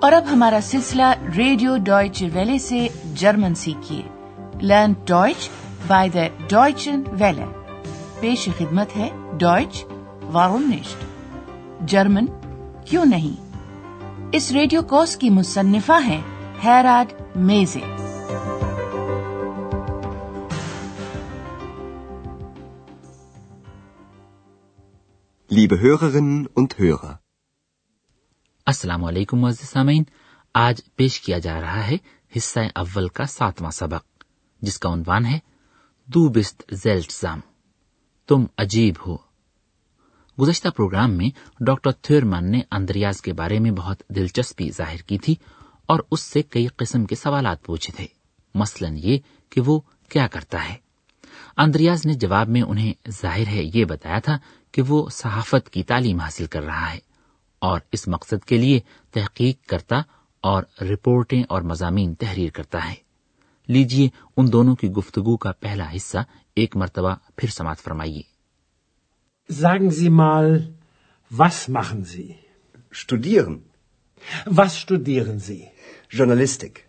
اور اب ہمارا سلسلہ ریڈیو ڈوائچ ویلے سے German سیکھیے۔ Learn Deutsch by the Deutsche Welle. پیش خدمت ہے ڈوائچ وارونسٹ جرمن، کیوں نہیں؟ اس ریڈیو کورس کی مصنفہ ہیں Herod Meese. Liebe Hörerinnen und Hörer السلام علیکم معزز سامعین۔ آج پیش کیا جا رہا ہے حصہ اول کا ساتواں سبق، جس کا عنوان ہے دو بست زیلٹزام تم عجیب ہو۔ گزشتہ پروگرام میں ڈاکٹر تھیورمن نے اندریاز کے بارے میں بہت دلچسپی ظاہر کی تھی اور اس سے کئی قسم کے سوالات پوچھے تھے۔ مثلا یہ کہ وہ کیا کرتا ہے۔ اندریاز نے جواب میں انہیں ظاہر ہے یہ بتایا تھا کہ وہ صحافت کی تعلیم حاصل کر رہا ہے۔ اور اس مقصد کے لیے تحقیق کرتا اور رپورٹیں اور مضامین تحریر کرتا ہے لیجیے ان دونوں کی گفتگو کا پہلا حصہ ایک مرتبہ پھر سماعت فرمائیے Sagen Sie mal, was machen Sie? Studieren. Was studieren Sie? Journalistik.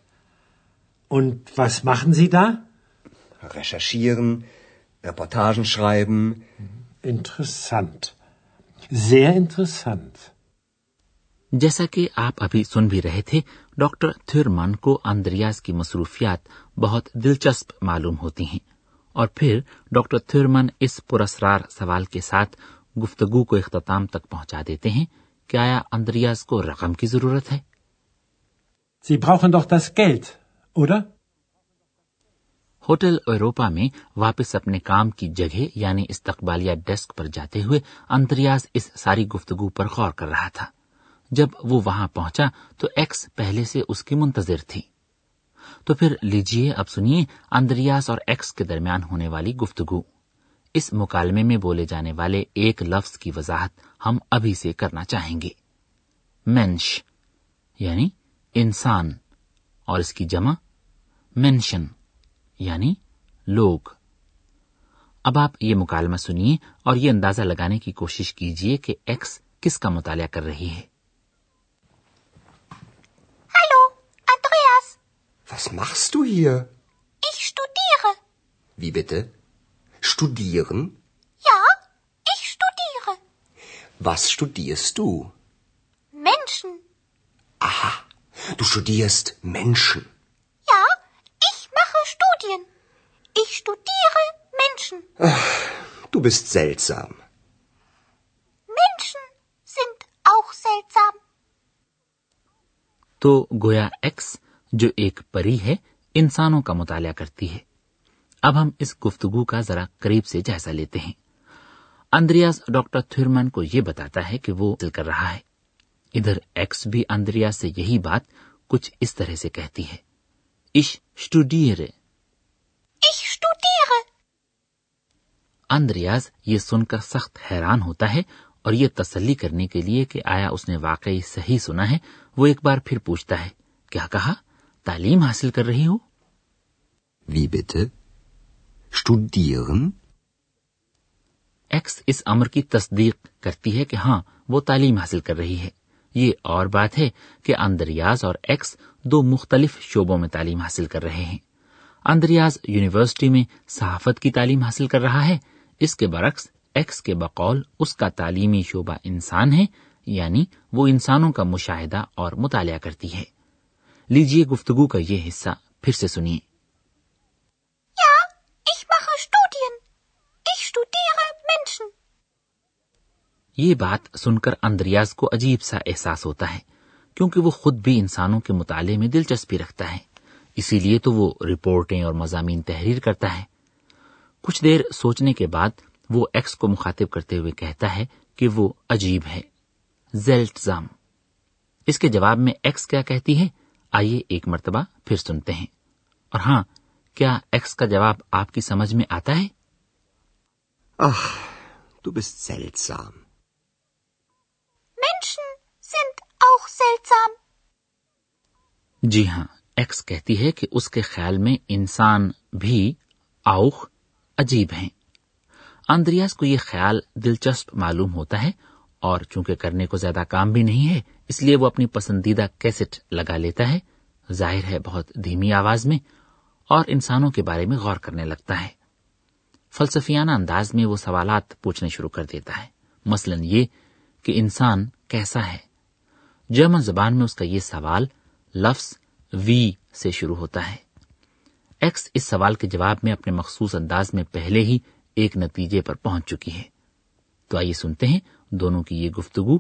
Und was machen Sie da? Recherchieren, Reportagen schreiben. Interessant. Sehr interessant. جیسا کہ آپ ابھی سن بھی رہے تھے ڈاکٹر تھرمان کو اندریاز کی مصروفیات بہت دلچسپ معلوم ہوتی ہیں۔ اور پھر ڈاکٹر تھرمن اس پرسرار سوال کے ساتھ گفتگو کو اختتام تک پہنچا دیتے ہیں کہ آیا اندریاز کو رقم کی ضرورت ہے؟ ہوٹل ایروپا میں واپس اپنے کام کی جگہ یعنی استقبالیہ ڈیسک پر جاتے ہوئے اندریاز اس ساری گفتگو پر غور کر رہا تھا۔ جب وہ وہاں پہنچا تو ایکس پہلے سے اس کی منتظر تھی۔ تو پھر لیجیے اب سنیے اندریاس اور ایکس کے درمیان ہونے والی گفتگو۔ اس مکالمے میں بولے جانے والے ایک لفظ کی وضاحت ہم ابھی سے کرنا چاہیں گے۔ مینش یعنی انسان، اور اس کی جمع مینشن یعنی لوگ۔ اب آپ یہ مکالمہ سنیے اور یہ اندازہ لگانے کی کوشش کیجیے کہ ایکس کس کا مطالعہ کر رہی ہے۔ Was machst du hier? Ich studiere. Wie bitte? Studieren? Ja, ich studiere. Was studierst du? Menschen. Aha, du studierst Menschen. Ja, ich mache Studien. Ich studiere Menschen. Ach, du bist seltsam. Menschen sind auch seltsam. Du, Goya, Ex, جو ایک پری ہے انسانوں کا مطالعہ کرتی ہے۔ اب ہم اس گفتگو کا ذرا قریب سے جائزہ لیتے ہیں۔ اندریاز ڈاکٹر تھرمن کو یہ بتاتا ہے کہ وہ کر رہا ہے۔ ادھر ایکس بھی اندریاز سے یہی بات کچھ اس طرح سے کہتی ہے۔ اش اسٹوڈیئر اندریاز یہ سن کر سخت حیران ہوتا ہے اور یہ تسلی کرنے کے لیے کہ آیا اس نے واقعی صحیح سنا ہے وہ ایک بار پھر پوچھتا ہے کیا کہا؟ تعلیم حاصل کر رہی ہو؟ وی ایکس اس امر کی تصدیق کرتی ہے کہ ہاں وہ تعلیم حاصل کر رہی ہے۔ یہ اور بات ہے کہ اندریاز اور ایکس دو مختلف شعبوں میں تعلیم حاصل کر رہے ہیں۔ اندریاز یونیورسٹی میں صحافت کی تعلیم حاصل کر رہا ہے۔ اس کے برعکس ایکس کے بقول اس کا تعلیمی شعبہ انسان ہے یعنی وہ انسانوں کا مشاہدہ اور مطالعہ کرتی ہے۔ لیجیے گفتگو کا یہ حصہ پھر سے سنیے۔ یہ بات سن کر اندریاز کو عجیب سا احساس ہوتا ہے کیونکہ وہ خود بھی انسانوں کے مطالعے میں دلچسپی رکھتا ہے۔ اسی لیے تو وہ رپورٹیں اور مضامین تحریر کرتا ہے۔ کچھ دیر سوچنے کے بعد وہ ایکس کو مخاطب کرتے ہوئے کہتا ہے کہ وہ عجیب ہے۔ زیلٹزام اس کے جواب میں ایکس کیا کہتی ہے؟ آئیے ایک مرتبہ پھر سنتے ہیں اور ہاں کیا ایکس کا جواب آپ کی سمجھ میں آتا ہے du bist seltsam. Menschen sind auch seltsam. جی ہاں ایکس کہتی ہے کہ اس کے خیال میں انسان بھی آؤخ عجیب ہیں آندریاس کو یہ خیال دلچسپ معلوم ہوتا ہے اور چونکہ کرنے کو زیادہ کام بھی نہیں ہے، اس لیے وہ اپنی پسندیدہ کیسٹ لگا لیتا ہے۔ ظاہر ہے بہت دھیمی آواز میں اور انسانوں کے بارے میں غور کرنے لگتا ہے۔ فلسفیانہ انداز میں وہ سوالات پوچھنے شروع کر دیتا ہے۔ مثلا یہ کہ انسان کیسا ہے۔ جرمن زبان میں اس کا یہ سوال لفظ وی سے شروع ہوتا ہے۔ ایکس اس سوال کے جواب میں اپنے مخصوص انداز میں پہلے ہی ایک نتیجے پر پہنچ چکی ہے۔ تو آئیے سنتے ہیں دونوں کی یہ گفتگو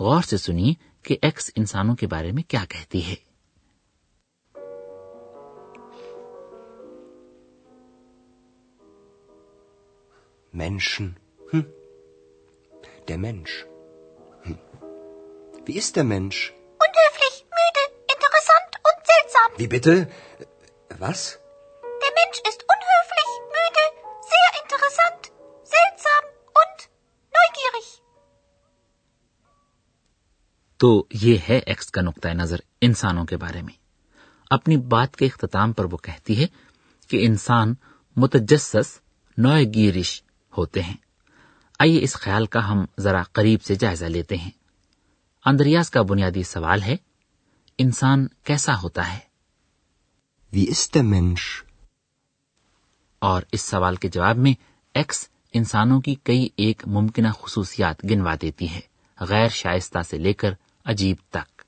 غور سے سنیے کہ ایکس انسانوں کے بارے میں کیا کہتی ہے۔ بس تو یہ ہے ایکس کا نقطۂ نظر انسانوں کے بارے میں۔ اپنی بات کے اختتام پر وہ کہتی ہے کہ انسان متجسس نوع گیرش ہوتے ہیں۔ آئیے اس خیال کا ہم ذرا قریب سے جائزہ لیتے ہیں۔ اندریاز کا بنیادی سوال ہے انسان کیسا ہوتا ہے? اور اس سوال کے جواب میں ایکس انسانوں کی کئی ایک ممکنہ خصوصیات گنوا دیتی ہے غیر شائستہ سے لے کر عجیب تک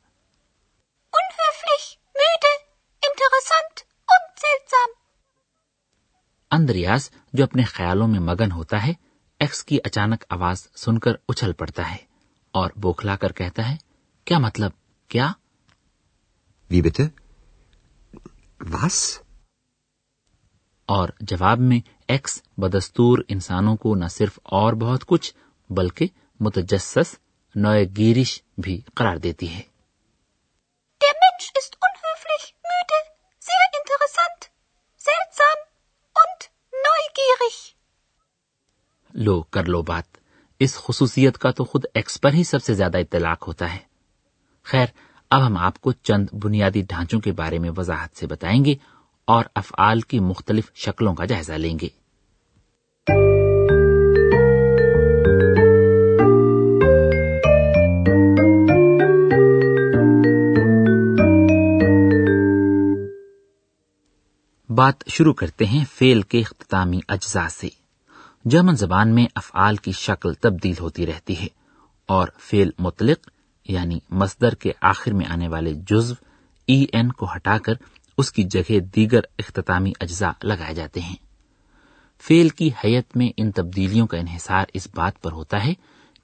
Unhöflich, müde, interessant und seltsam. Andreas جو اپنے خیالوں میں مگن ہوتا ہے ایکس کی اچانک آواز سن کر اچھل پڑتا ہے اور بوکھلا کر کہتا ہے کیا مطلب کیا Wie bitte? Was? اور جواب میں ایکس بدستور انسانوں کو نہ صرف اور بہت کچھ بلکہ متجسس نوع گیرش بھی قرار دیتی ہے. لو کر لو بات۔ اس خصوصیت کا تو خود ایکس پر ہی سب سے زیادہ اطلاق ہوتا ہے۔ خیر اب ہم آپ کو چند بنیادی ڈھانچوں کے بارے میں وضاحت سے بتائیں گے اور افعال کی مختلف شکلوں کا جائزہ لیں گے۔ بات شروع کرتے ہیں فیل کے اختتامی اجزاء سے۔ جرمن زبان میں افعال کی شکل تبدیل ہوتی رہتی ہے اور فیل مطلق یعنی مصدر کے آخر میں آنے والے جزو ای این کو ہٹا کر اس کی جگہ دیگر اختتامی اجزاء لگائے جاتے ہیں۔ فیل کی حیت میں ان تبدیلیوں کا انحصار اس بات پر ہوتا ہے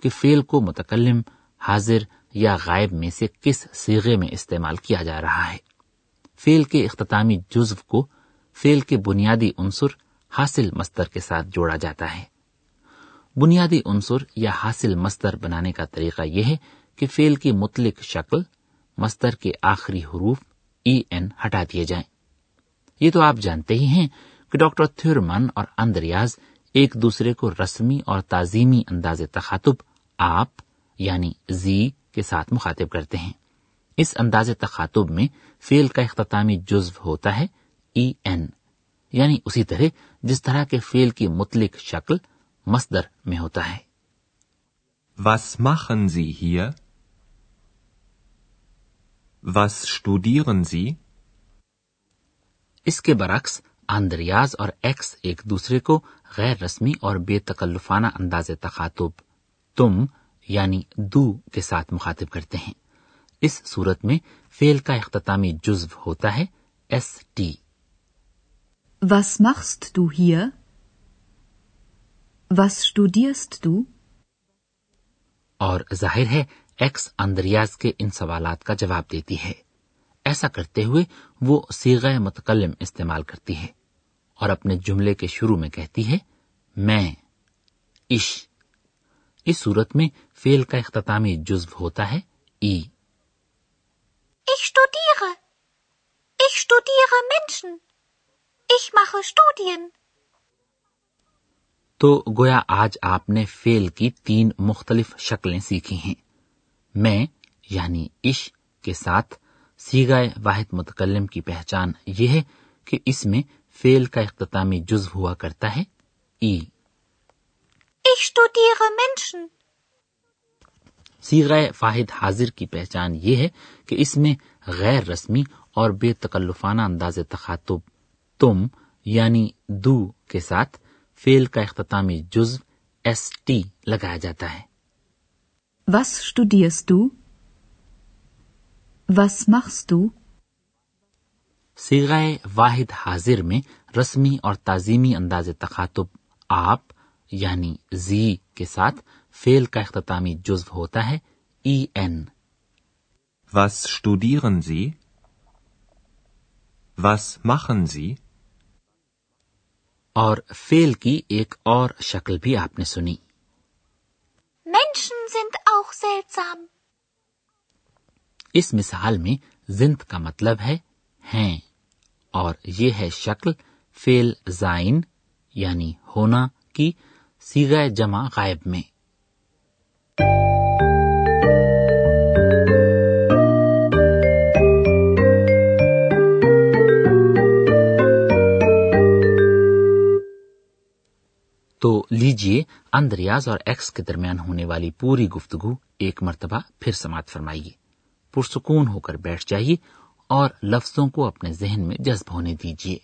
کہ فیل کو متکلم، حاضر یا غائب میں سے کس سیغے میں استعمال کیا جا رہا ہے۔ فیل کے اختتامی جزو کو فیل کے بنیادی عنصر حاصل مستر کے ساتھ جوڑا جاتا ہے۔ بنیادی عنصر یا حاصل مستر بنانے کا طریقہ یہ ہے کہ فیل کی مطلق شکل مستر کے آخری حروف ای این ہٹا دیے جائیں۔ یہ تو آپ جانتے ہی ہیں کہ ڈاکٹر تھورمن اور اندریاز ایک دوسرے کو رسمی اور تعظیمی انداز تخاطب آپ یعنی زی کے ساتھ مخاطب کرتے ہیں۔ اس انداز تخاطب میں فیل کا اختتامی جزو ہوتا ہے ای این یعنی اسی طرح جس طرح کے فیل کی مطلق شکل مصدر میں ہوتا ہے Was machen Sie hier? Was studieren Sie? اس کے برعکس اندریاز اور ایکس ایک دوسرے کو غیر رسمی اور بے تکلفانہ انداز تخاطب تم یعنی دو کے ساتھ مخاطب کرتے ہیں اس صورت میں فیل کا اختتامی جزو ہوتا ہے S T Was machst du hier? Was studierst du? اور ظاہر ہے ایکس اندریاز کے ان سوالات کا جواب دیتی ہے ایسا کرتے ہوئے وہ سیغ متکلم استعمال کرتی ہے اور اپنے جملے کے شروع میں کہتی ہے میں اش اس صورت میں فیل کا اختتامی جزو ہوتا ہے ای Ich studiere. Ich studiere Menschen. Ich mache Studien. تو گویا آج آپ نے فیل کی تین مختلف شکلیں سیکھی ہیں میں یعنی عش کے ساتھ سیگائے واحد متکلم کی پہچان یہ ہے کہ اس میں فیل کا اختتامی جزو ہوا کرتا ہے ای. سیغ فاحد حاضر کی پہچان یہ ہے کہ اس میں غیر رسمی اور بے تکلفانہ انداز تخاطب تم یعنی دو کے ساتھ فیل کا اختتامی جزو ایس ٹی لگایا جاتا ہے Was studierst du? Was machst du? سیغ واحد حاضر میں رسمی اور تعظیمی انداز تخاطب آپ یعنی زی کے ساتھ فیل کا اختتامی جزو ہوتا ہے E N Was studieren Sie? Was machen Sie? اور فیل کی ایک اور شکل بھی آپ نے سنی Menschen sind auch seltsam. اس مثال میں زند کا مطلب ہے ہیں اور یہ ہے شکل فیل زائن یعنی ہونا کی سیغہ جمع غائب میں تو لیجیے اندریاز اور ایکس کے درمیان ہونے والی پوری گفتگو ایک مرتبہ پھر سماعت فرمائیے۔ پرسکون ہو کر بیٹھ جائیے اور لفظوں کو اپنے ذہن میں جذب ہونے دیجیے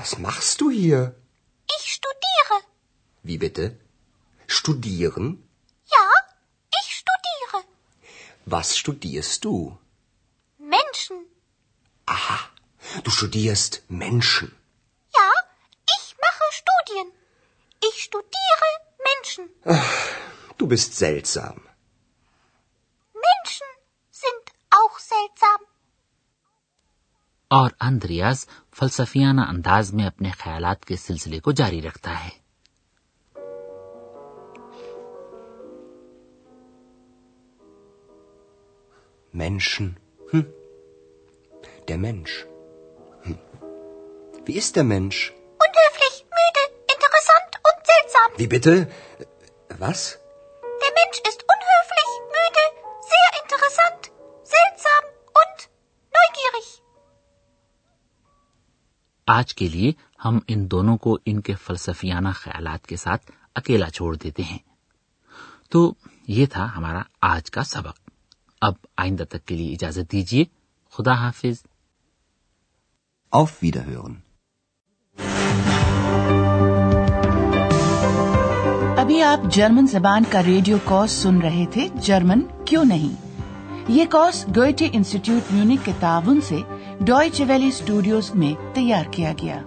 Was machst du hier? Ich studiere. Wie bitte? Studieren? Ja, ich studiere. Was studierst du? Menschen. Du studierst Menschen. Ja, ich mache Studien. Ich studiere Menschen. Du bist seltsam. Menschen sind auch seltsam. اور Andreas فلسفیانہ انداز میں اپنے خیالات کے سلسلے کو جاری رکھتا ہے Menschen. Hm. Der Mensch. Hm. Wie ist der Mensch? Unhöflich, müde, interessant und seltsam. Wie bitte? Was? آج کے لیے ہم ان دونوں کو ان کے فلسفیانہ خیالات کے ساتھ اکیلا چھوڑ دیتے ہیں۔ تو یہ تھا ہمارا آج کا سبق۔ اب آئندہ تک کے لیے اجازت دیجیے۔ خدا حافظ۔ Auf Wiederhören. ابھی آپ جرمن زبان کا ریڈیو کورس سن رہے تھے۔ جرمن کیوں نہیں؟ یہ کورس گوئٹے انسٹیٹیوٹ میونک کے تعاون سے ڈوائچ ویلی اسٹوڈیوز میں تیار کیا گیا۔